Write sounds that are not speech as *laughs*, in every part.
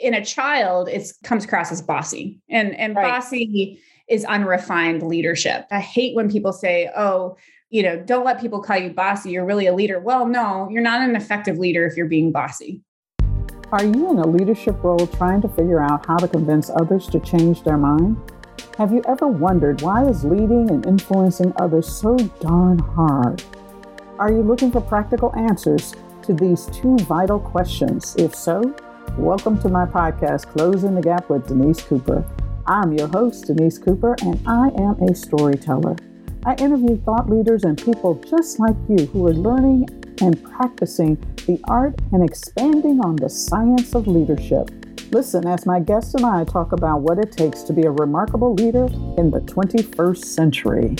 in a child, it comes across as bossy. And and Right. bossy is unrefined leadership. I hate when people say, "Oh, you know, don't let people call you bossy. You're really a leader." Well, no, you're not an effective leader if you're being bossy. Are you in a leadership role trying to figure out how to convince others to change their mind? Have you ever wondered why is leading and influencing others so darn hard? Are you looking for practical answers to these two vital questions? If so, welcome to my podcast, Closing the Gap with Denise Cooper. I'm your host, Denise Cooper, and I am a storyteller. I interview thought leaders and people just like you who are learning and practicing the art and expanding on the science of leadership. Listen as my guests and I talk about what it takes to be a remarkable leader in the 21st century.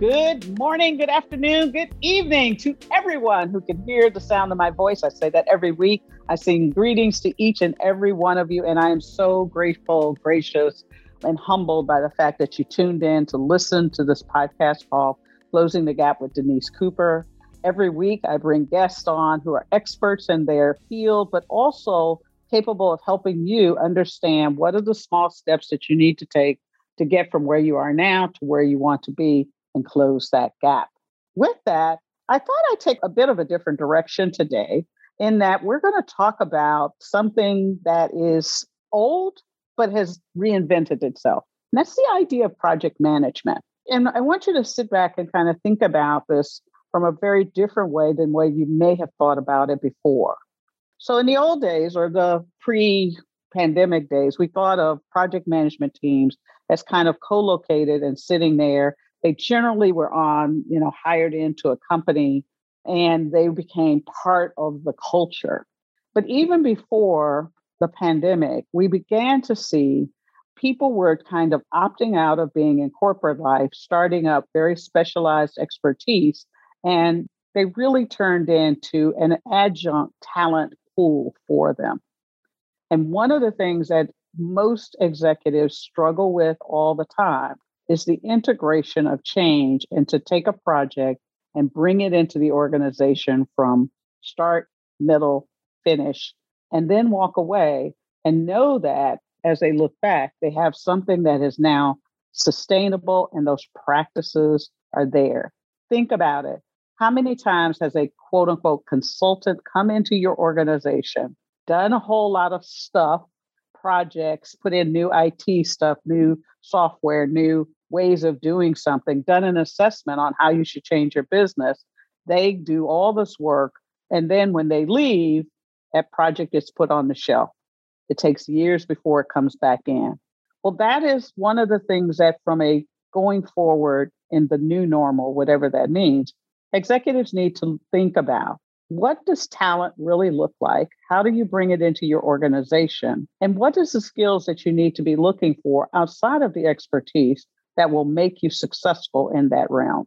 Good morning, good afternoon, good evening to everyone who can hear the sound of my voice. I say that every week. I sing greetings to each and every one of you, and I am so grateful, gracious, and humbled by the fact that you tuned in to listen to this podcast called Closing the Gap with Denise Cooper. Every week, I bring guests on who are experts in their field, but also capable of helping you understand what are the small steps that you need to take to get from where you are now to where you want to be and close that gap. With that, I thought I'd take a bit of a different direction today in that we're going to talk about something that is old but has reinvented itself. And that's the idea of project management. And I want you to sit back and kind of think about this from a very different way than way you may have thought about it before. So in the old days or the pre-pandemic days, we thought of project management teams as kind of co-located and sitting there they generally were on, you know, hired into a company and they became part of the culture. But even before the pandemic, we began to see people were kind of opting out of being in corporate life, starting up very specialized expertise, and they really turned into an adjunct talent pool for them. And one of the things that most executives struggle with all the time is the integration of change and to take a project and bring it into the organization from start, middle, finish, and then walk away and know that as they look back, they have something that is now sustainable and those practices are there. Think about it. How many times has a quote unquote consultant come into your organization, done a whole lot of stuff, projects, put in new IT stuff, new software, new ways of doing something, done an assessment on how you should change your business. They do all this work. And then when they leave, that project gets put on the shelf. It takes years before it comes back in. Well, that is one of the things that, from a going forward in the new normal, whatever that means, executives need to think about what does talent really look like? How do you bring it into your organization? And what is the skills that you need to be looking for outside of the expertise that will make you successful in that realm?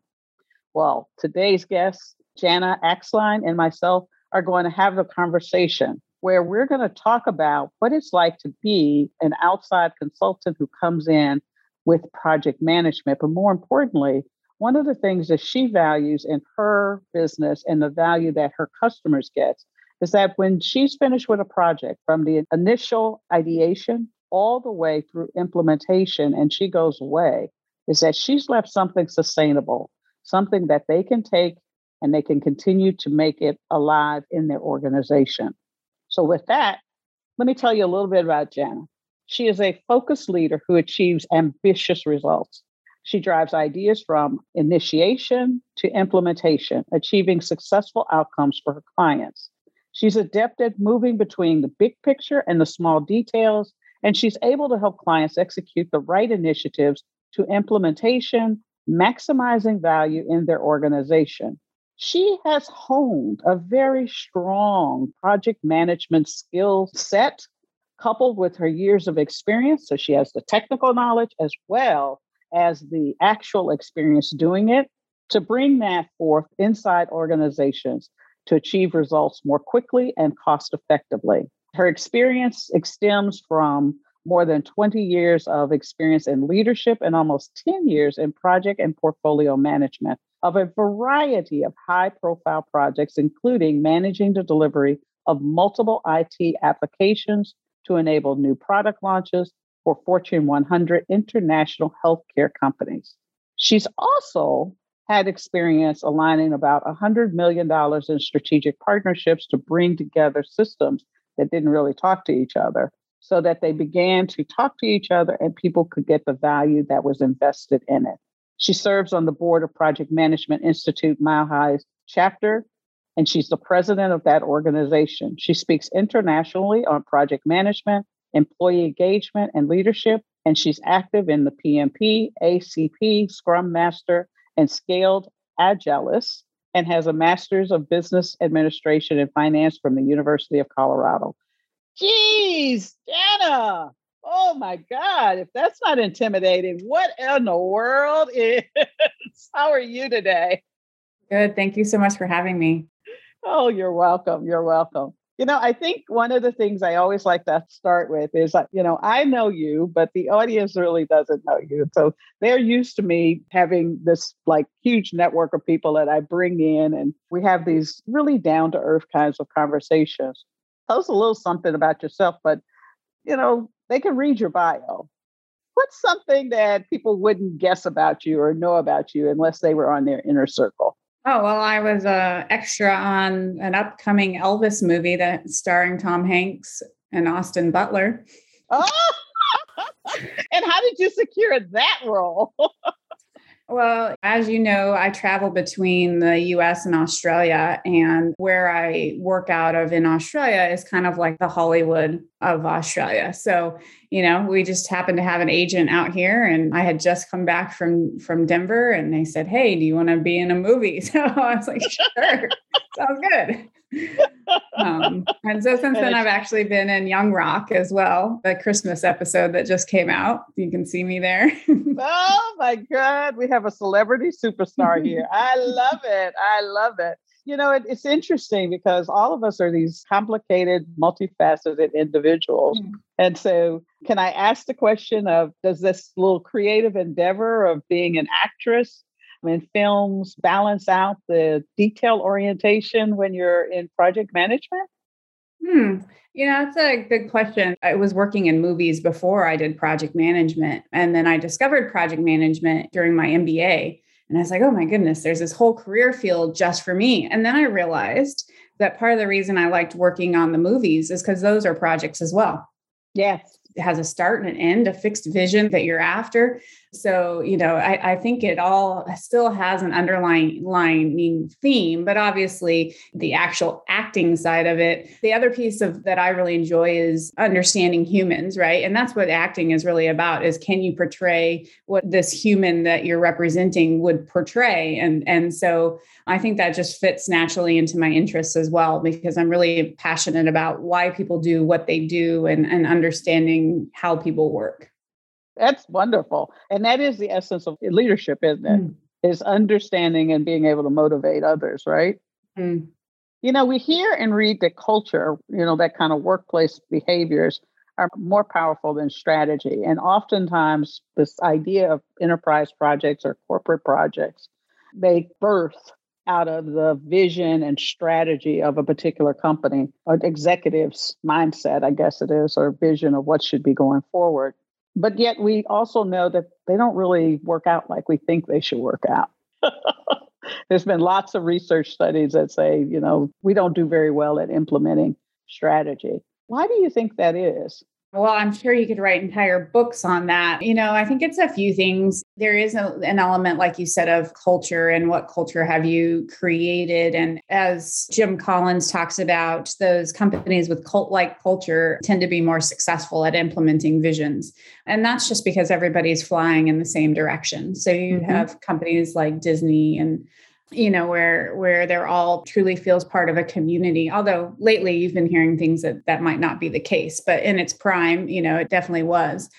Well, today's guests, Jana Axline and myself, are going to have a conversation where we're going to talk about what it's like to be an outside consultant who comes in with project management, but more importantly, one of the things that she values in her business and the value that her customers get is that when she's finished with a project from the initial ideation all the way through implementation and she goes away, is that she's left something sustainable, something that they can take and they can continue to make it alive in their organization. So, with that, let me tell you a little bit about Jana. She is a focused leader who achieves ambitious results. She drives ideas from initiation to implementation, achieving successful outcomes for her clients. She's adept at moving between the big picture and the small details, and she's able to help clients execute the right initiatives to implementation, maximizing value in their organization. She has honed a very strong project management skill set coupled with her years of experience. So she has the technical knowledge as well as the actual experience doing it to bring that forth inside organizations to achieve results more quickly and cost effectively. Her experience extends from more than 20 years of experience in leadership and almost 10 years in project and portfolio management of a variety of high profile projects, including managing the delivery of multiple IT applications to enable new product launches for Fortune 100 international healthcare companies. She's also had experience aligning about $100 million in strategic partnerships to bring together systems that didn't really talk to each other so that they began to talk to each other and people could get the value that was invested in it. She serves on the board of Project Management Institute Mile High's chapter, and she's the president of that organization. She speaks internationally on project management, employee engagement, and leadership, and she's active in the PMP, ACP, Scrum Master, and Scaled Agilist, and has a master's of business administration and finance from the University of Colorado. Jeez, Jana. Oh my God. If that's not intimidating, what in the world is? *laughs* How are you today? Good. Thank you so much for having me. Oh, you're welcome. You're welcome. You know, I think one of the things I always like to start with is, uh, you know, I know you, but the audience really doesn't know you. So they're used to me having this like huge network of people that I bring in, and we have these really down to earth kinds of conversations. Tell us a little something about yourself, but, you know, they can read your bio. What's something that people wouldn't guess about you or know about you unless they were on their inner circle? Oh, well, I was a extra on an upcoming Elvis movie that starring Tom Hanks and Austin Butler. Oh, *laughs* and how did you secure that role? *laughs* Well, as you know, I travel between the US and Australia, and where I work out of in Australia is kind of like the Hollywood of Australia. So, you know, we just happened to have an agent out here and I had just come back from from Denver and they said, "Hey, do you want to be in a movie?" *laughs* So, I was like, "Sure. *laughs* Sounds good." Um, and so since then, I've actually been in Young Rock as well, the Christmas episode that just came out. You can see me there. *laughs* oh my God, we have a celebrity superstar here. *laughs* I love it. I love it. You know, it, it's interesting because all of us are these complicated, multifaceted individuals. Mm. And so, can I ask the question of does this little creative endeavor of being an actress in films balance out the detail orientation when you're in project management? Hmm. You know, that's a good question. I was working in movies before I did project management. And then I discovered project management during my MBA. And I was like, oh my goodness, there's this whole career field just for me. And then I realized that part of the reason I liked working on the movies is because those are projects as well. Yes. It has a start and an end, a fixed vision that you're after. So, you know, I, I think it all still has an underlying theme, but obviously the actual acting side of it. The other piece of that I really enjoy is understanding humans, right? And that's what acting is really about is can you portray what this human that you're representing would portray? And and so I think that just fits naturally into my interests as well because I'm really passionate about why people do what they do and, and understanding how people work. That's wonderful. And that is the essence of leadership, isn't it? Mm. Is understanding and being able to motivate others, right? Mm. You know, we hear and read that culture, you know, that kind of workplace behaviors are more powerful than strategy. And oftentimes, this idea of enterprise projects or corporate projects, they birth out of the vision and strategy of a particular company, or executive's mindset, I guess it is, or vision of what should be going forward but yet we also know that they don't really work out like we think they should work out. *laughs* There's been lots of research studies that say, you know, we don't do very well at implementing strategy. Why do you think that is? Well, I'm sure you could write entire books on that. You know, I think it's a few things. There is a, an element, like you said, of culture and what culture have you created. And as Jim Collins talks about, those companies with cult like culture tend to be more successful at implementing visions. And that's just because everybody's flying in the same direction. So you mm-hmm. have companies like Disney and you know where where they're all truly feels part of a community although lately you've been hearing things that that might not be the case but in its prime you know it definitely was.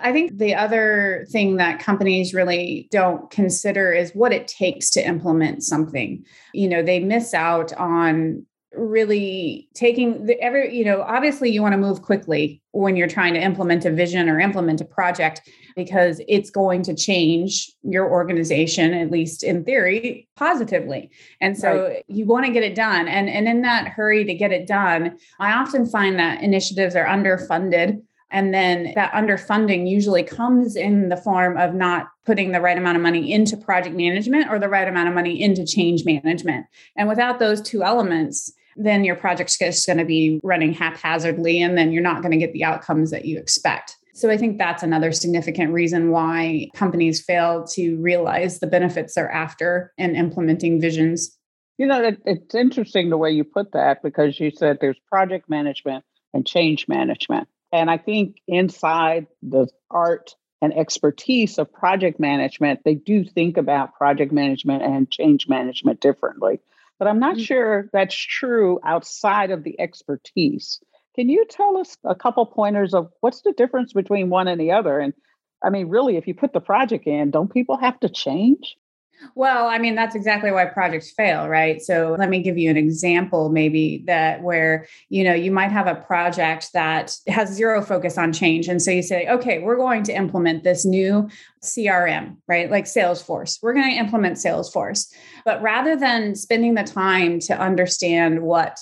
I think the other thing that companies really don't consider is what it takes to implement something. You know they miss out on really taking the every you know obviously you want to move quickly when you're trying to implement a vision or implement a project because it's going to change your organization at least in theory positively and so right. you want to get it done and and in that hurry to get it done i often find that initiatives are underfunded and then that underfunding usually comes in the form of not putting the right amount of money into project management or the right amount of money into change management. And without those two elements, then your project's just going to be running haphazardly and then you're not going to get the outcomes that you expect. So I think that's another significant reason why companies fail to realize the benefits they're after in implementing visions. You know, it, it's interesting the way you put that because you said there's project management and change management. And I think inside the art and expertise of project management, they do think about project management and change management differently. But I'm not mm-hmm. sure that's true outside of the expertise. Can you tell us a couple pointers of what's the difference between one and the other? And I mean, really, if you put the project in, don't people have to change? Well, I mean, that's exactly why projects fail, right? So let me give you an example, maybe that where, you know, you might have a project that has zero focus on change. And so you say, okay, we're going to implement this new CRM, right? Like Salesforce. We're going to implement Salesforce. But rather than spending the time to understand what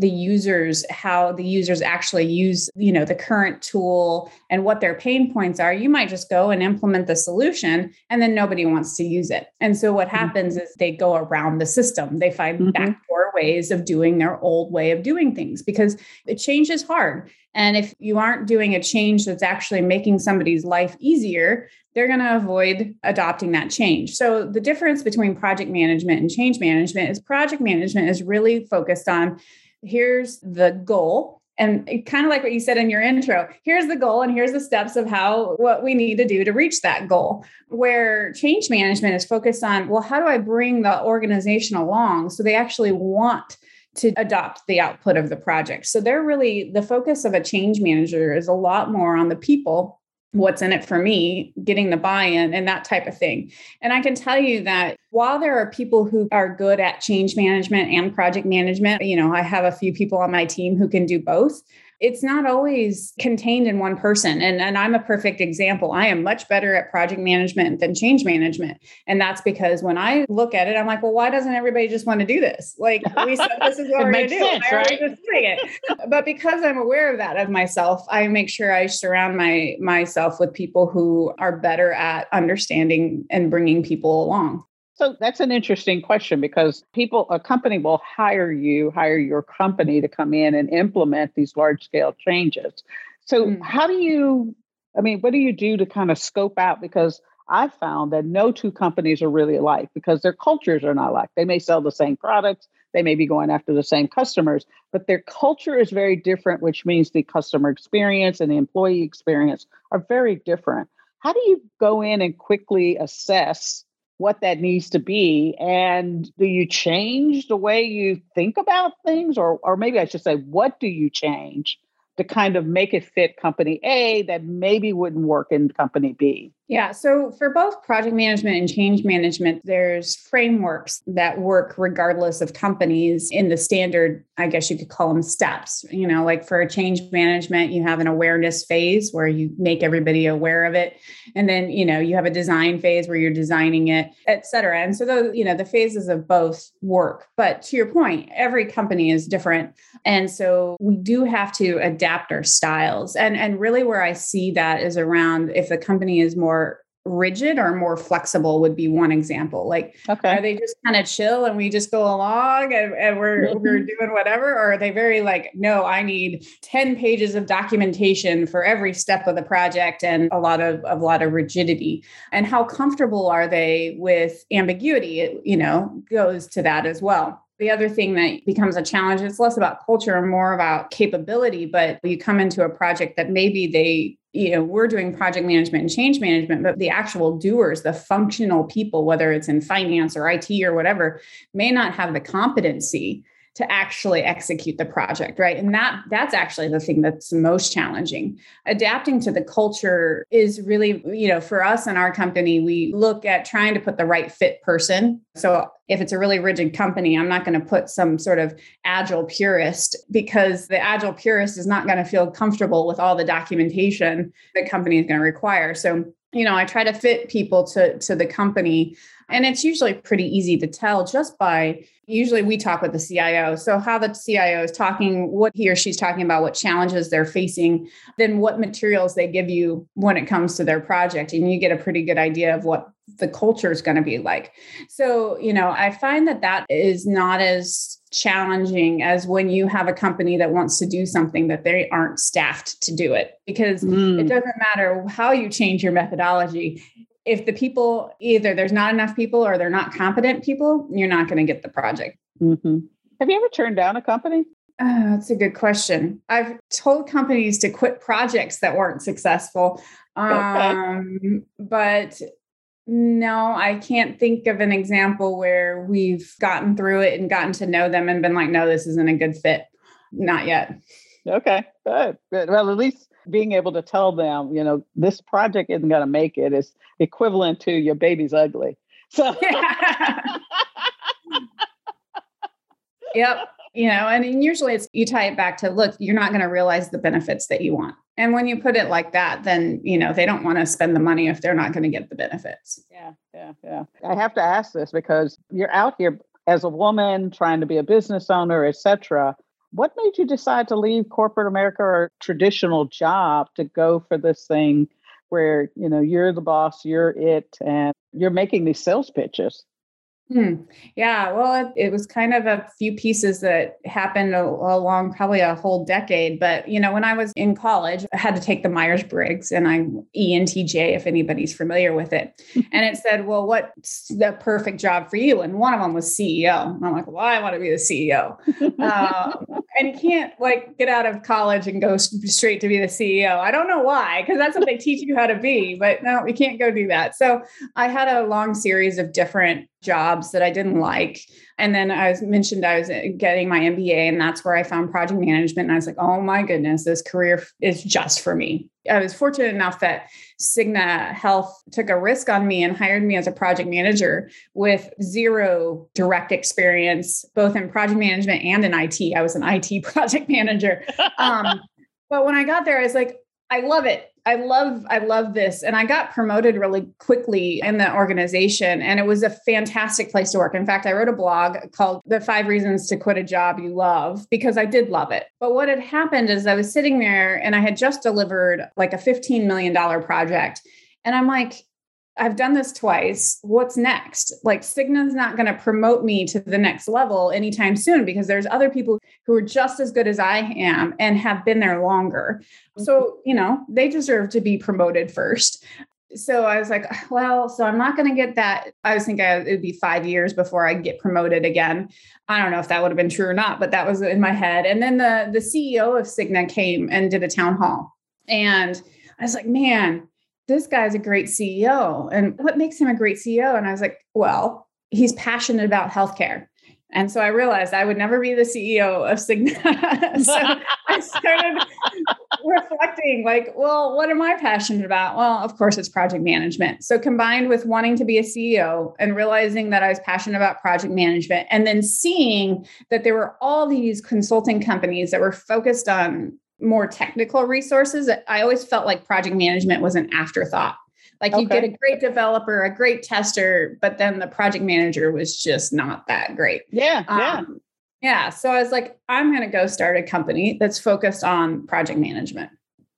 the users how the users actually use you know the current tool and what their pain points are you might just go and implement the solution and then nobody wants to use it and so what mm-hmm. happens is they go around the system they find mm-hmm. backdoor ways of doing their old way of doing things because the change is hard and if you aren't doing a change that's actually making somebody's life easier they're going to avoid adopting that change. So, the difference between project management and change management is project management is really focused on here's the goal. And kind of like what you said in your intro here's the goal and here's the steps of how what we need to do to reach that goal. Where change management is focused on well how do i bring the organization along so they actually want to adopt the output of the project? So they're really the focus of a change manager is a lot more on the people what's in it for me, getting the buy in, and that type of thing. And I can tell you that while there are people who are good at change management and project management, you know, I have a few people on my team who can do both it's not always contained in one person. And, and I'm a perfect example. I am much better at project management than change management. And that's because when I look at it, I'm like, well, why doesn't everybody just want to do this? Like we said, this is *laughs* what we're going to do. Sense, right? doing it. but because I'm aware of that of myself, I make sure I surround my myself with people who are better at understanding and bringing people along. So that's an interesting question because people, a company will hire you, hire your company to come in and implement these large scale changes. So, mm. how do you, I mean, what do you do to kind of scope out? Because I've found that no two companies are really alike because their cultures are not alike. They may sell the same products, they may be going after the same customers, but their culture is very different, which means the customer experience and the employee experience are very different. How do you go in and quickly assess? What that needs to be and do you change the way you think about things? Or or maybe I should say what do you change to kind of make it fit company A that maybe wouldn't work in company B yeah. So for both project management and change management, there's frameworks that work regardless of companies in the standard, I guess you could call them steps. You know, like for change management, you have an awareness phase where you make everybody aware of it. And then, you know, you have a design phase where you're designing it, et cetera. And so those, you know, the phases of both work. But to your point, every company is different. And so we do have to adapt our styles. And and really where I see that is around if the company is more rigid or more flexible would be one example. Like okay. are they just kind of chill and we just go along and, and we're mm-hmm. we're doing whatever? Or are they very like no i need 10 pages of documentation for every step of the project and a lot of a lot of rigidity. And how comfortable are they with ambiguity? It, you know goes to that as well. The other thing that becomes a challenge it's less about culture and more about capability but you come into a project that maybe they you know we're doing project management and change management but the actual doers the functional people whether it's in finance or IT or whatever may not have the competency to actually execute the project right? And that that's actually the thing that's most challenging. Adapting to the culture is really you know for us in our company we look at trying to put the right fit person. So if it's a really rigid company i'm not going to put some sort of agile purist because the agile purist is not going to feel comfortable with all the documentation the company is going to require. So you know i try to fit people to to the company and it's usually pretty easy to tell just by usually we talk with the CIO. So, how the CIO is talking, what he or she's talking about, what challenges they're facing, then what materials they give you when it comes to their project. And you get a pretty good idea of what the culture is going to be like. So, you know, I find that that is not as challenging as when you have a company that wants to do something that they aren't staffed to do it because mm. it doesn't matter how you change your methodology if the people either there's not enough people or they're not competent people, you're not going to get the project. Mm-hmm. Have you ever turned down a company? Uh, that's a good question. I've told companies to quit projects that weren't successful. Um, okay. But no, I can't think of an example where we've gotten through it and gotten to know them and been like, no, this isn't a good fit. Not yet. Okay, good. good. Well, at least being able to tell them, you know, this project isn't going to make it is equivalent to your baby's ugly. *laughs* So, yep. You know, and usually it's you tie it back to look, you're not going to realize the benefits that you want. And when you put it like that, then, you know, they don't want to spend the money if they're not going to get the benefits. Yeah, yeah, yeah. I have to ask this because you're out here as a woman trying to be a business owner, etc what made you decide to leave corporate America or traditional job to go for this thing where, you know, you're the boss, you're it, and you're making these sales pitches? Hmm. Yeah, well, it, it, was kind of a few pieces that happened along probably a whole decade. But you know, when I was in college, I had to take the Myers Briggs, and I'm ENTJ if anybody's familiar with it. *laughs* and it said, "Well, what's the perfect job for you?" And one of them was CEO. And I'm like, "Well, I want to be the CEO." *laughs* um, and you can't like get out of college and go straight to be the CEO. I don't know why, because that's what they teach you how to be. But no, we can't go do that. So I had a long series of different jobs that I didn't like. And then I was mentioned I was uh, getting my MBA, and that's where I found project management. And I was like, oh my goodness, this career is just for me. I was fortunate enough that Cigna Health took a risk on me and hired me as a project manager with zero direct experience, both in project management and in IT. I was an IT *laughs* project manager. Um, but when I got there, I was like, I love it. I love I love this and I got promoted really quickly in the organization and it was a fantastic place to work. In fact, I wrote a blog called The 5 Reasons to Quit a Job You Love because I did love it. But what had happened is I was sitting there and I had just delivered like a 15 million dollar project and I'm like I've done this twice. What's next? Like Cigna's not going to promote me to the next level anytime soon because there's other people who are just as good as I am and have been there longer. So, mm-hmm. you know, they deserve to be promoted first. So I was like, well, so I'm not going to get that. I was thinking it would be five years before I get promoted again. I don't know if that would have been true or not, but that was in my head. And then the the CEO of Cigna came and did a town hall, and I was like, man, this guy's a great CEO. And what makes him a great CEO? And I was like, well, he's passionate about healthcare. And so I realized I would never be the CEO of Cigna. *laughs* so I started reflecting, like, well, what am I passionate about? Well, of course, it's project management. So combined with wanting to be a CEO and realizing that I was passionate about project management, and then seeing that there were all these consulting companies that were focused on more technical resources, I always felt like project management was an afterthought. Like okay. you get a great developer, a great tester, but then the project manager was just not that great. Yeah. Yeah. Um, yeah. So I was like, I'm going to go start a company that's focused on project management.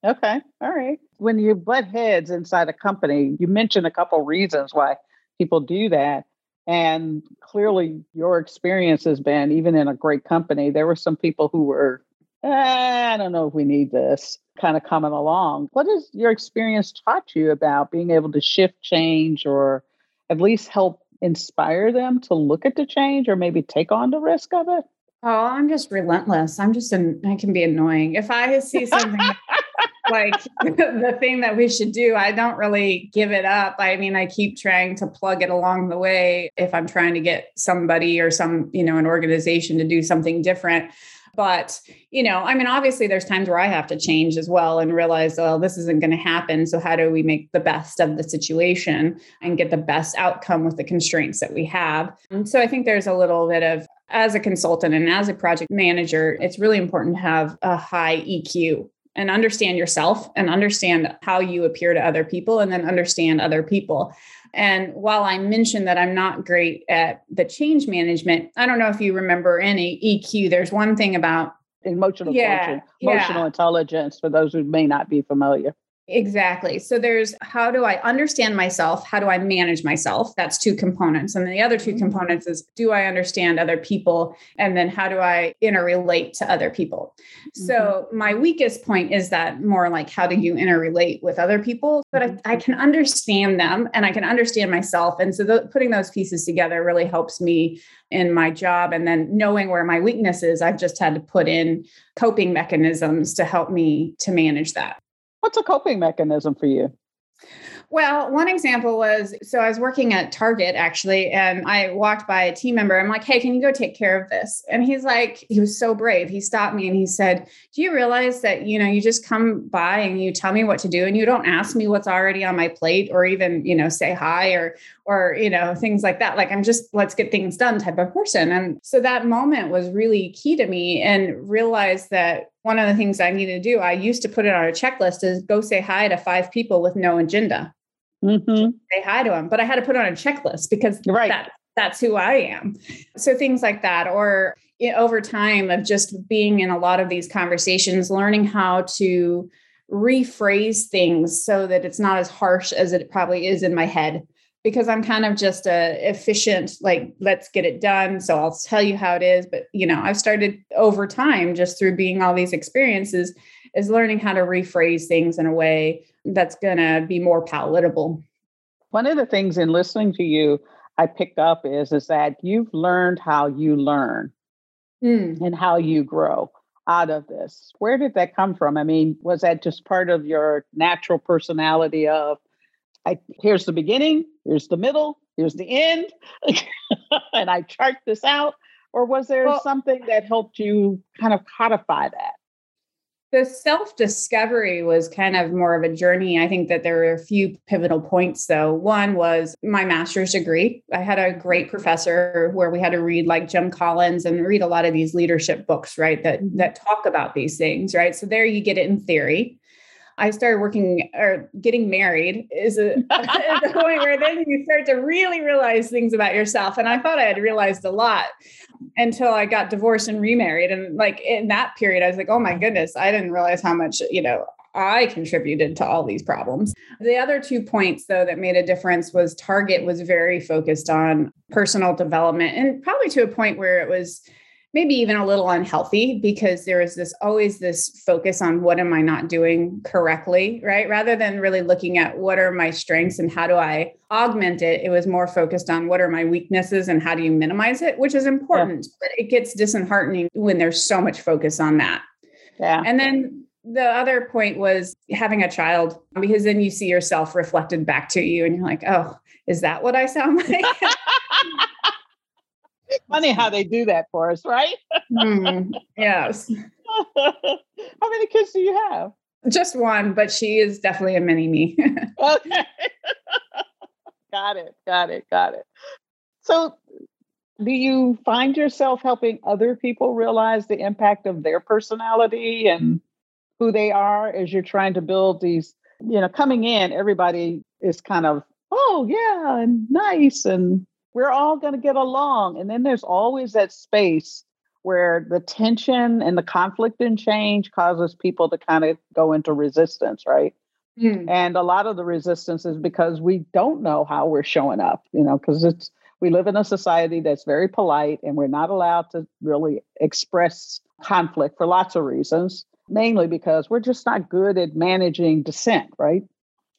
Okay. All right. When you butt heads inside a company, you mentioned a couple reasons why people do that. And clearly, your experience has been, even in a great company, there were some people who were eh, I don't know if we need this kind of coming along. What has your experience taught you about being able to shift change or at least help inspire them to look at the change or maybe take on the risk of it? Oh, I'm just relentless. I'm just an I can be annoying. If I see something *laughs* like the thing that we should do. I don't really give it up. I mean, I keep trying to plug it along the way if I'm trying to get somebody or some, you know, an organization to do something different. But, you know, I mean, obviously there's times where I have to change as well and realize, oh, this isn't going to happen. So, how do we make the best of the situation and get the best outcome with the constraints that we have? And so, I think there's a little bit of, as a consultant and as a project manager, it's really important to have a high EQ and understand yourself and understand how you appear to other people and then understand other people. And while I mentioned that I'm not great at the change management, I don't know if you remember any EQ. There's one thing about emotional yeah, emotional yeah. intelligence for those who may not be familiar. Exactly. So there's how do I understand myself? How do I manage myself? That's two components. And then the other 2 mm-hmm. components is do I understand other people? And then how do I interrelate to other people? Mm-hmm. So my weakest point is that more like how do you interrelate with other people? But I, I mm-hmm. can understand them and I can understand myself. And so putting those pieces together really helps me in my job. And then knowing where my weakness is, I've just had to put in coping mechanisms to help me to manage that. What's a coping mechanism for you? Well, one example was so I was working at Target actually, and I walked by a team member. I'm like, hey, can you go take care of this? And he's like, he was so brave. He stopped me and he said, Do you realize that, you know, you just come by and you tell me what to do and you don't ask me what's already on my plate or even, you know, say hi or, or, you know, things like that. Like I'm just let's get things done type of person. And so that moment was really key to me and realized that one of the things I needed to do, I used to put it on a checklist is go say hi to five people with no agenda mm-hmm. say hi to them. But I had to put on a checklist because right. that, that's who I am. So things like that, or over time of just being in a lot of these conversations, learning how to rephrase things so that it's not as harsh as it probably is in my head because I'm kind of just a efficient, like, let's get it done. So I'll tell you how it is. But, you know, I've started over time just through being all these experiences is learning how to rephrase things in a way that's going to be more palatable. One of the things in listening to you, I picked up is is that you've learned how you learn mm. and how you grow out of this. Where did that come from? I mean, was that just part of your natural personality of I here's the beginning, here's the middle, here's the end, *laughs* and I chart this out? Or was there well, something that helped you kind of codify that? the self discovery was kind of more of a journey. I think that there were a few pivotal points, though. One was my master's degree. I had a great professor where we had to read like Jim Collins and read a lot of these leadership books, right? That that talk about these things, right? So there you get it in theory. I started working or getting married is a, *laughs* *laughs* a point where then you start to really realize things about yourself. And I thought I had realized a lot until I got divorced and remarried. And like in that period, I was like, oh my goodness, I didn't realize how much, you know, I contributed to all these problems. The other two points, though, that made a difference was Target was very focused on personal development and probably to a point where it was maybe even a little unhealthy because there is this always this focus on what am I not doing correctly, right? Rather than really looking at what are my strengths and how do I augment it, it was more focused on what are my weaknesses and how do you minimize it, which is important, yeah. but it gets disheartening when there's so much focus on that. Yeah. And then the other point was having a child because then you see yourself reflected back to you and you're like, oh, is that what I sound *laughs* like? *laughs* *laughs* Funny how they do that for us, right? mm, yes. *laughs* how many kids do you have? Just one, but she is definitely a mini me. *laughs* okay. got it. Got it. Got it. So, do you find yourself helping other people realize the impact of their personality and who they are as you're trying to build these? You know, coming in, everybody is kind of, oh, yeah, and nice and we're all going to get along. And then there's always that space where the tension and the conflict and change causes people to kind of go into resistance, right? Mm. And a lot of the resistance is because we don't know how we're showing up, you know, because it's we live in a society that's very polite and we're not allowed to really express conflict for lots of reasons, mainly because we're just not good at managing dissent, right?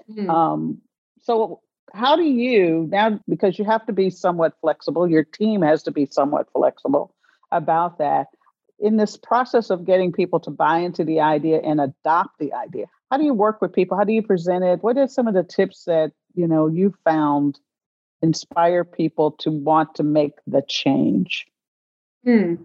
Mm. Um, so how do you now because you have to be somewhat flexible your team has to be somewhat flexible about that in this process of getting people to buy into the idea and adopt the idea, how do you work with people? How do you present it? What are some of the tips that you know you found inspire people to want to make the change? Hmm.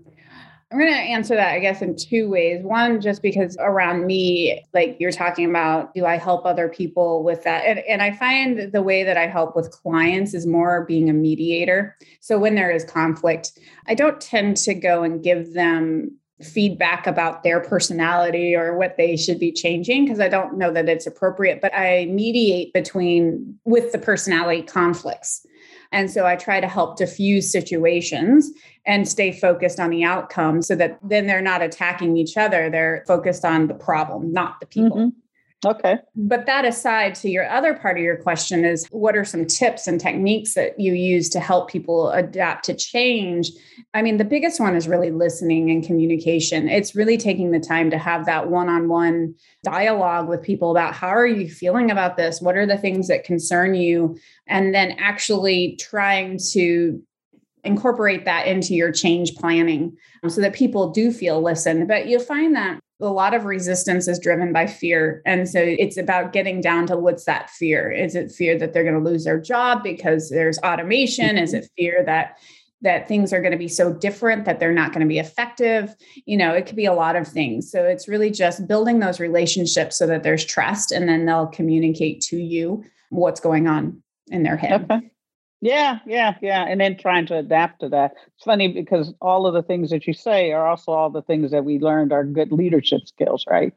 I'm going to answer that, I guess, in two ways. One, just because around me, like you're talking about, do I help other people with that? And, and I find the way that I help with clients is more being a mediator. So when there is conflict, I don't tend to go and give them feedback about their personality or what they should be changing because I don't know that it's appropriate, but I mediate between with the personality conflicts. And so I try to help diffuse situations and stay focused on the outcome so that then they're not attacking each other. They're focused on the problem, not the people. Mm-hmm. Okay. But that aside, to your other part of your question is what are some tips and techniques that you use to help people adapt to change? I mean, the biggest one is really listening and communication. It's really taking the time to have that one on one dialogue with people about how are you feeling about this? What are the things that concern you? And then actually trying to incorporate that into your change planning so that people do feel listened. But you'll find that a lot of resistance is driven by fear. And so it's about getting down to what's that fear? Is it fear that they're going to lose their job because there's automation? Is mm-hmm. it fear that that things are going to be so different that they're not going to be effective? You know, it could be a lot of things. So it's really just building those relationships so that there's trust and then they'll communicate to you what's going on in their head. Okay. Yeah, yeah, yeah. And then trying to adapt to that. It's funny because all of the things that you say are also all the things that we learned are good leadership skills, right?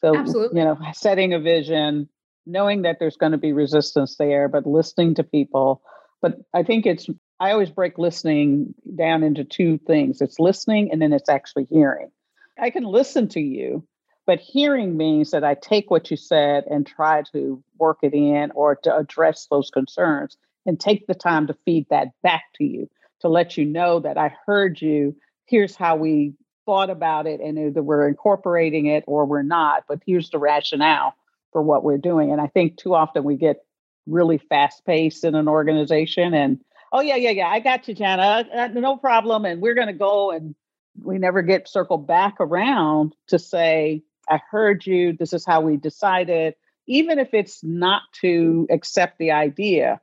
So, Absolutely. you know, setting a vision, knowing that there's going to be resistance there, but listening to people. But I think it's, I always break listening down into two things it's listening and then it's actually hearing. I can listen to you, but hearing means that I take what you said and try to work it in or to address those concerns and take the time to feed that back to you to let you know that I heard you. Here's how we thought about it, and either we're incorporating it or we're not, but here's the rationale for what we're doing. And I think too often we get really fast paced in an organization and, oh, yeah, yeah, yeah, I got you, Jana, uh, uh no problem. And we're going to go and we never get circled back around to say, I heard you. This is how we decided. Even if it's not to accept the idea,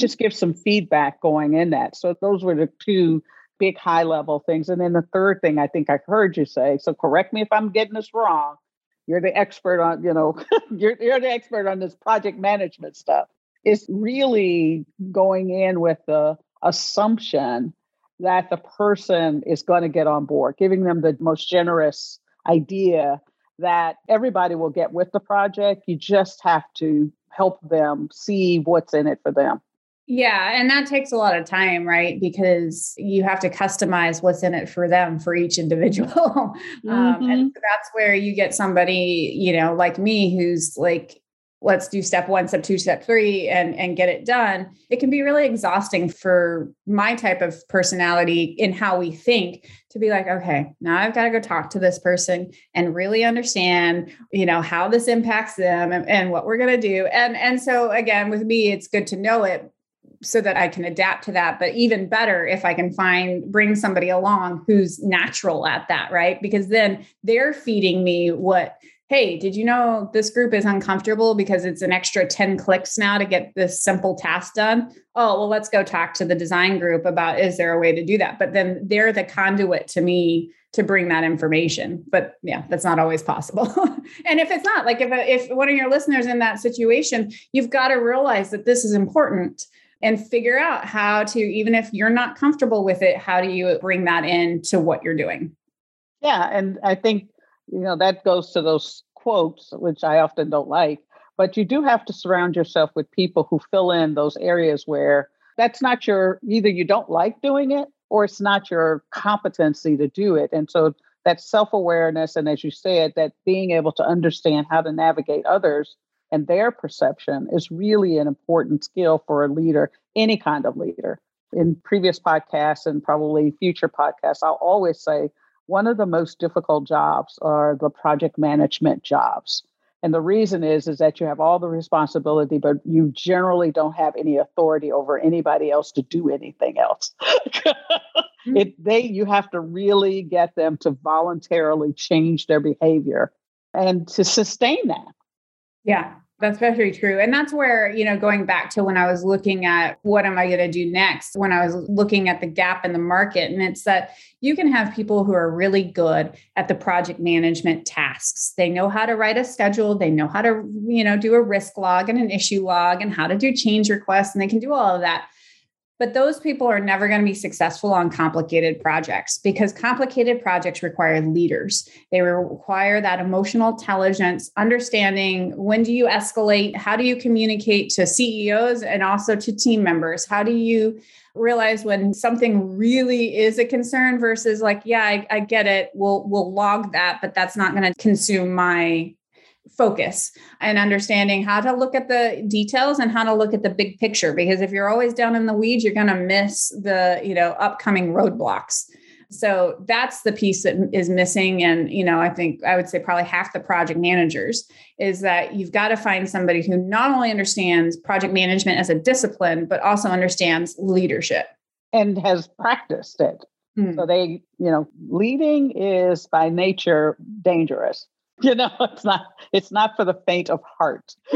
just give some feedback going in that. So those were the two big high level things. And then the third thing I think I heard you say, so correct me if I'm getting this wrong. You're the expert on, you know, *laughs* you're, you're the expert on this project management stuff. It's really going in with the assumption that the person is going to get on board, giving them the most generous idea that everybody will get with the project. You just have to help them see what's in it for them. Yeah, and that takes a lot of time, right? Because you have to customize what's in it for them for each individual. Mm-hmm. *laughs* Um, and that's where you get somebody, you know, like me who's like, let's do step one, step two, step three, and and get it done. It can be really exhausting for my type of personality in how we think to be like, okay, now I've got to go talk to this person and really understand, you know, how this impacts them and, and what we're gonna do. And and so again, with me, it's good to know it so that I can adapt to that. But even better if I can find, bring somebody along who's natural at that, right? Because then they're feeding me what, hey, did you know this group is uncomfortable because it's an extra 10 clicks now to get this simple task done? Oh, well, let's go talk to the design group about is there a way to do that? But then they're the conduit to me to bring that information but yeah that's not always possible *laughs* and if it's not like if if one of your listeners in that situation you've got to realize that this is important and figure out how to, even if you're not comfortable with it, how do you bring that into what you're doing? Yeah. And I think, you know, that goes to those quotes, which I often don't like, but you do have to surround yourself with people who fill in those areas where that's not your, either you don't like doing it or it's not your competency to do it. And so that self awareness, and as you said, that being able to understand how to navigate others and their perception is really an important skill for a leader, any kind of leader. In previous podcasts and probably future podcasts, I'll always say one of the most difficult jobs are the project management jobs. And the reason is is that you have all the responsibility, but you generally don't have any authority over anybody else to do anything else. *laughs* it they you have to really get them to voluntarily change their behavior and to sustain that. Yeah. That's very true. And that's where, you know, going back to when I was looking at what am I going to do next, when I was looking at the gap in the market, and it's that you can have people who are really good at the project management tasks. They know how to write a schedule, they know how to, you know, do a risk log and an issue log and how to do change requests, and they can do all of that. But those people are never going to be successful on complicated projects because complicated projects require leaders. They require that emotional intelligence, understanding when do you escalate, how do you communicate to CEOs and also to team members? How do you realize when something really is a concern versus like, yeah, I, I get it. We'll we'll log that, but that's not going to consume my focus and understanding how to look at the details and how to look at the big picture. Because if you're always down in the weeds you're going to miss the you know upcoming roadblocks. So that's the piece that is missing. And you know i think i would say probably half the project managers is that you've got to find somebody who not only understands project management as a discipline but also understands leadership. And has practiced it. Hmm. so they you know leading is by nature dangerous *laughs* you know it's not it's not for the faint of heart *laughs*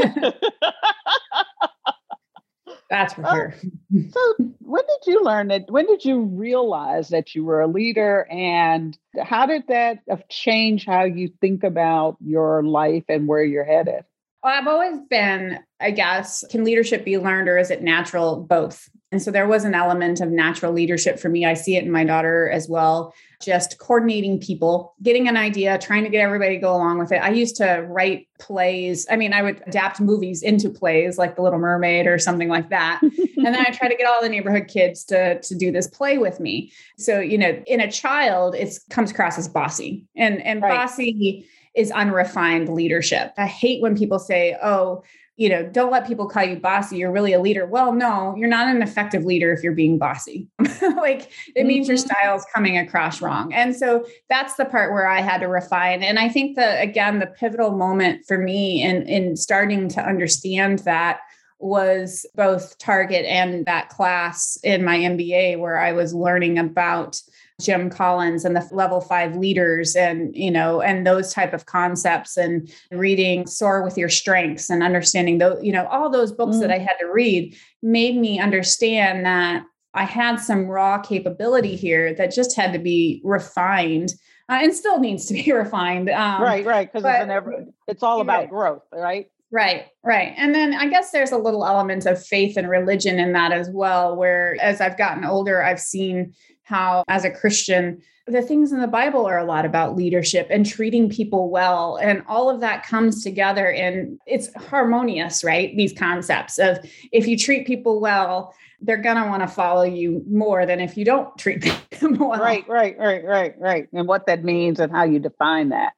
that's for sure *laughs* so when did you learn that when did you realize that you were a leader and how did that change how you think about your life and where you're headed well, I've always been, I guess, can leadership be learned or is it natural? Both. And so there was an element of natural leadership for me. I see it in my daughter as well, just coordinating people, getting an idea, trying to get everybody to go along with it. I used to write plays. I mean, I would adapt movies into plays like The Little Mermaid or something like that. *laughs* and then I try to get all the neighborhood kids to, to do this play with me. So, you know, in a child, it comes across as bossy and, and right. bossy is unrefined leadership. I hate when people say, oh, you know, don't let people call you bossy. You're really a leader. Well, no, you're not an effective leader if you're being bossy. *laughs* like it means your mm-hmm. style is coming across wrong. And so that's the part where I had to refine. And I think that again, the pivotal moment for me in in starting to understand that was both Target and that class in my MBA where I was learning about Jim Collins and the level five leaders and, you know, and those type of concepts and reading Soar with Your Strengths and understanding those, you know, all those books mm. that I had to read made me understand that I had some raw capability here that just had to be refined uh, and still needs to be *laughs* refined. Um, right, right. Because it's, never, it's all about right. growth, right? Right, right. And then I guess there's a little element of faith and religion in that as well, where as I've gotten older, I've seen how, as a Christian, the things in the Bible are a lot about leadership and treating people well. And all of that comes together and it's harmonious, right? These concepts of if you treat people well, they're going to want to follow you more than if you don't treat *laughs* them well. Right, right, right, right, right. And what that means and how you define that.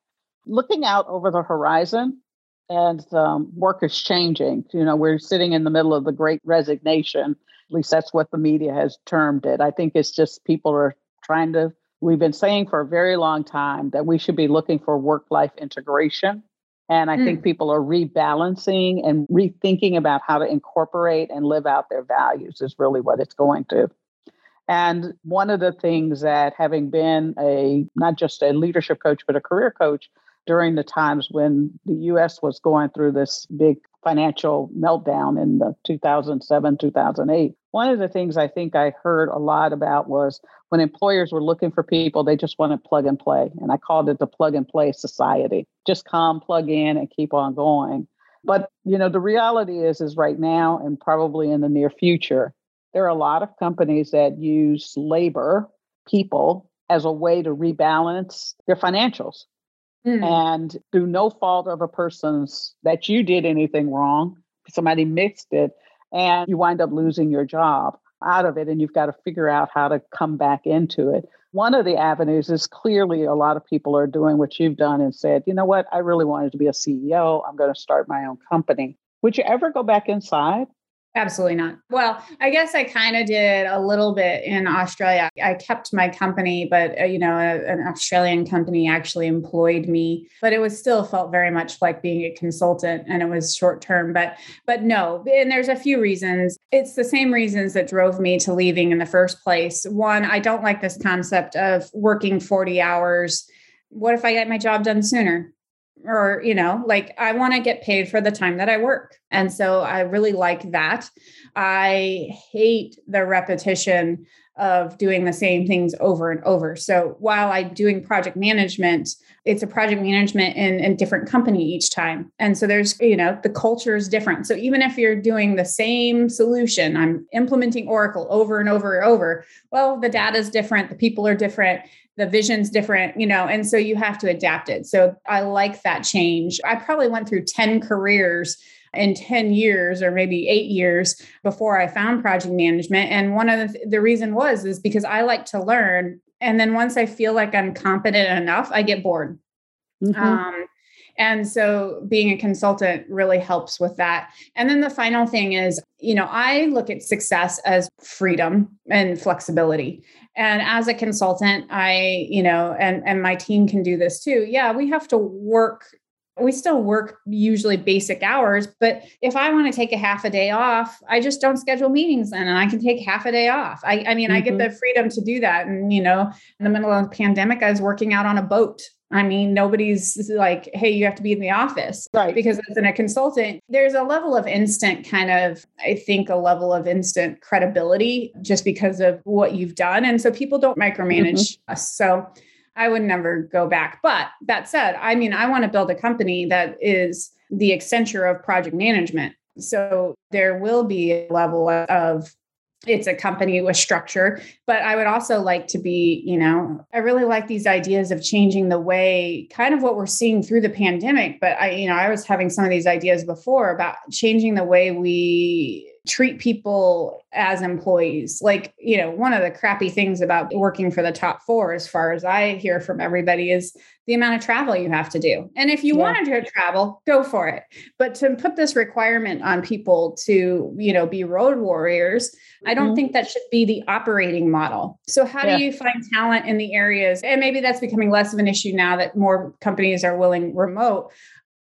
Looking out over the horizon, and um, work is changing. You know, we're sitting in the middle of the great resignation at least that's what the media has termed it. I think it's just people are trying to, we've been saying for a very long time that we should be looking for work life integration. And I mm. think people are rebalancing and rethinking about how to incorporate and live out their values, is really what it's going to. And one of the things that having been a not just a leadership coach, but a career coach during the times when the US was going through this big financial meltdown in the 2007 2008 one of the things i think i heard a lot about was when employers were looking for people they just wanted plug and play and i called it the plug and play society. Just come plug in and keep on going. But you know the reality is is right now and probably in the near future there are a lot of companies that use labor people as a way to rebalance their financials Mm. And through no fault of a person's that you did anything wrong, somebody mixed it, and you wind up losing your job out of it, and you've got to figure out how to come back into it. One of the avenues is clearly a lot of people are doing what you've done and said, you know what, I really wanted to be a CEO. I'm going to start my own company. Would you ever go back inside? Absolutely not. Well, I guess I kind of did a little bit in Australia. I kept my company, but uh, you know, a, an Australian company actually employed me, but it was still felt very much like being a consultant and it was short term, but but no, and there's a few reasons. It's the same reasons that drove me to leaving in the first place. One, I don't like this concept of working 40 hours. What if I get my job done sooner? Or you know like i want to get paid for the time that i work. And so i really like that. I hate the repetition of doing the same things over and over. So while i'm doing project management it's a project management in a different company each time. And so there's you know the culture is different. So even if you're doing the same solution i'm implementing oracle over and over and over well the data is different the people are different the vision's different, you know, and so you have to adapt it. So I like that change. I probably went through 10 careers in 10 years or maybe eight years before I found project management. And one of the, the reason was is because I like to learn. And then once I feel like I'm competent enough, I get bored. Mm-hmm. Um, and so being a consultant really helps with that. And then the final thing is, you know, I look at success as freedom and flexibility. And as a consultant, I, you know, and and my team can do this too. Yeah, we have to work we still work usually basic hours but if i want to take a half a day off i just don't schedule meetings then and i can take half a day off i, I mean mm-hmm. i get mm-hmm. the freedom to do that and you know in the middle of the pandemic i was working out on a boat I mean, nobody's like, hey, you have to be in the office. Right. Because as in a consultant, there's a level of instant kind of, I think, a level of instant credibility just because of what you've done. And so people don't micromanage mm-hmm. us. So I would never go back. But that said, I mean, I want to build a company that is the Accenture of project management. So there will be a level of it's a company with structure but i would also like to be you know i really like these ideas of changing the way kind of what we're seeing through the pandemic but i you know i was having some of these ideas before about changing the way we treat people as employees. Like, you know, one of the crappy things about working for the top four, as far as I hear from everybody, is the amount of travel you have to do. And if you yeah. wanted to travel, go for it. But to put this requirement on people to, you know, be road warriors, I don't mm-hmm. think that should be the operating model. So, how yeah. do you find talent in the areas? And maybe that's becoming less of an issue now that more companies are willing remote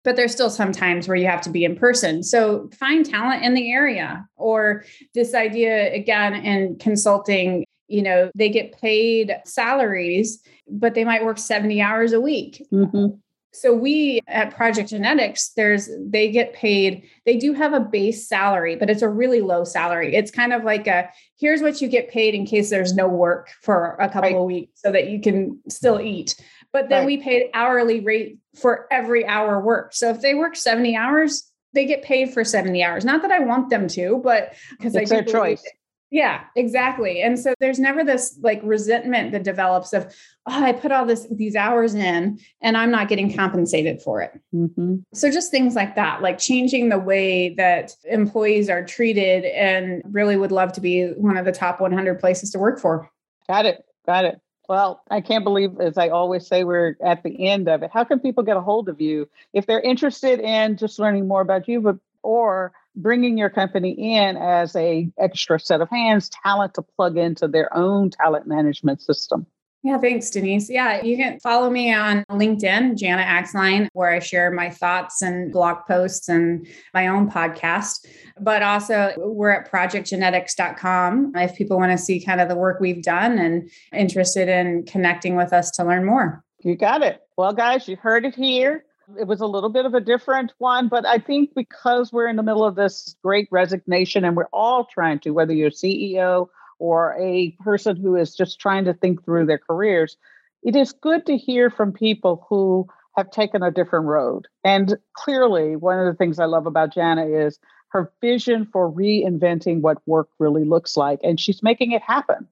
but there's still some times where you have to be in person. So find talent in the area or this idea again in consulting, you know, they get paid salaries, but they might work 70 hours a week. Mm-hmm. So we at Project Genetics, there's they get paid, they do have a base salary, but it's a really low salary. It's kind of like a here's what you get paid in case there's no work for a couple right. of weeks so that you can still eat. But then right. we paid hourly rate for every hour worked. So if they work 70 hours, they get paid for 70 hours. Not that I want them to, but because it's their choice. It. Yeah, exactly. And so there's never this like resentment that develops of, oh, I put all this these hours in and I'm not getting compensated for it. Mm-hmm. So just things like that, like changing the way that employees are treated, and really would love to be one of the top 100 places to work for. Got it. Got it. Well, I can't believe, as I always say, we're at the end of it. How can people get a hold of you if they're interested in just learning more about you, but or bringing your company in as a extra set of hands, talent to plug into their own talent management system? Yeah, thanks, Denise. Yeah, you can follow me on LinkedIn, Jana Axline, where I share my thoughts and blog posts and my own podcast. But also, we're at projectgenetics.com if people want to see kind of the work we've done and interested in connecting with us to learn more. You got it. Well, guys, you heard it here. It was a little bit of a different one, but I think because we're in the middle of this great resignation and we're all trying to, whether you're CEO or a person who is just trying to think through their careers, it is good to hear from people who have taken a different road. And clearly, one of the things I love about Jana is her vision for reinventing what work really looks like, and she's making it happen.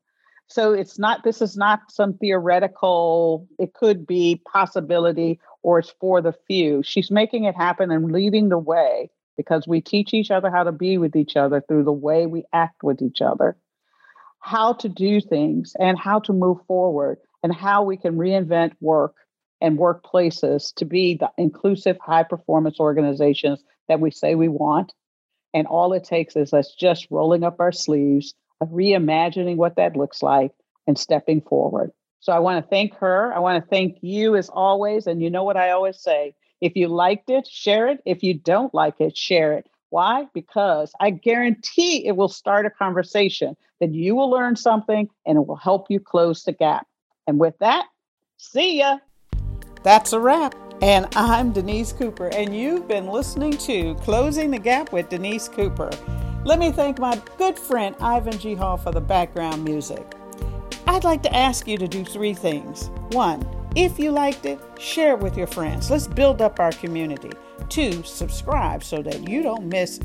So it's not, this is not some theoretical, it could be possibility or it's for the few. She's making it happen and leading the way because we teach each other how to be with each other through the way we act with each other how to do things and how to move forward and how we can reinvent work and workplaces to be the inclusive high performance organizations that we say we want And all it takes is us just rolling up our sleeves, reimagining what that looks like, and stepping forward. So I want to thank her. I want to thank you as always. And you know what I always say if you liked it, share it. If you don't like it, share it. Why? Because I guarantee it will start a conversation that you will learn something and it will help you close the gap. And with that, see ya. That's a wrap. And I'm Denise Cooper, and you've been listening to Closing the Gap with Denise Cooper. Let me thank my good friend Ivan G. Hall for the background music. I'd like to ask you to do three things. One, if you liked it, share it with your friends. Let's build up our community. Two, subscribe so that you don't miss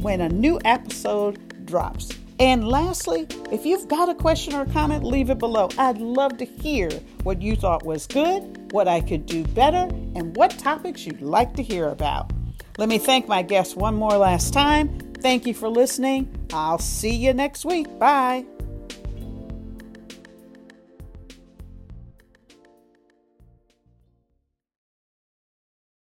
when a new episode drops. And lastly, if you've got a question or comment, leave it below. I'd love to hear what you thought was good, what I could do better, and what topics you'd like to hear about. Let me thank my guests one more last time. Thank you for listening. I'll see you next week. Bye.